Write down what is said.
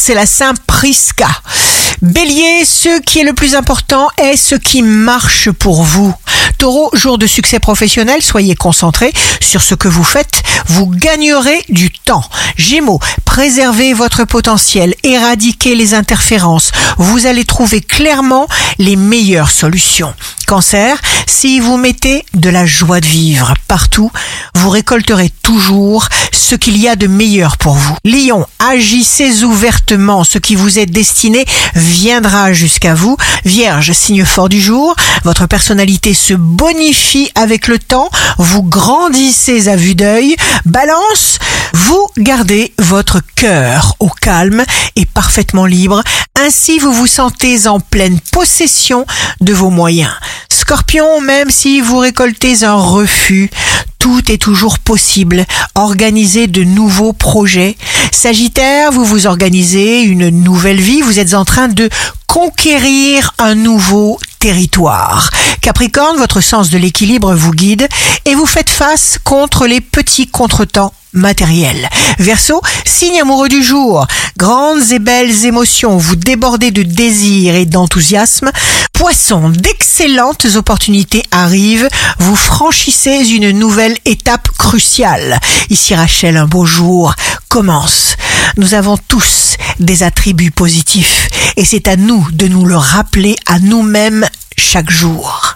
c'est la Saint Prisca. Bélier, ce qui est le plus important est ce qui marche pour vous. Taureau, jour de succès professionnel, soyez concentré sur ce que vous faites, vous gagnerez du temps. Gémeaux, préservez votre potentiel, éradiquez les interférences, vous allez trouver clairement les meilleures solutions. Cancer, si vous mettez de la joie de vivre partout, vous récolterez toujours ce qu'il y a de meilleur pour vous. Lion, agissez ouvertement, ce qui vous est destiné viendra jusqu'à vous. Vierge, signe fort du jour, votre personnalité se bonifie avec le temps, vous grandissez à vue d'œil. Balance, vous gardez votre cœur au calme et parfaitement libre, ainsi vous vous sentez en pleine possession de vos moyens. Scorpion, même si vous récoltez un refus, tout est toujours possible. Organisez de nouveaux projets. Sagittaire, vous vous organisez une nouvelle vie. Vous êtes en train de conquérir un nouveau territoire. Capricorne, votre sens de l'équilibre vous guide et vous faites face contre les petits contretemps matériels. Verseau, signe amoureux du jour, grandes et belles émotions, vous débordez de désir et d'enthousiasme. Poisson, d'excellentes opportunités arrivent, vous franchissez une nouvelle étape cruciale. Ici Rachel, un beau jour commence. Nous avons tous des attributs positifs et c'est à nous de nous le rappeler à nous-mêmes chaque jour.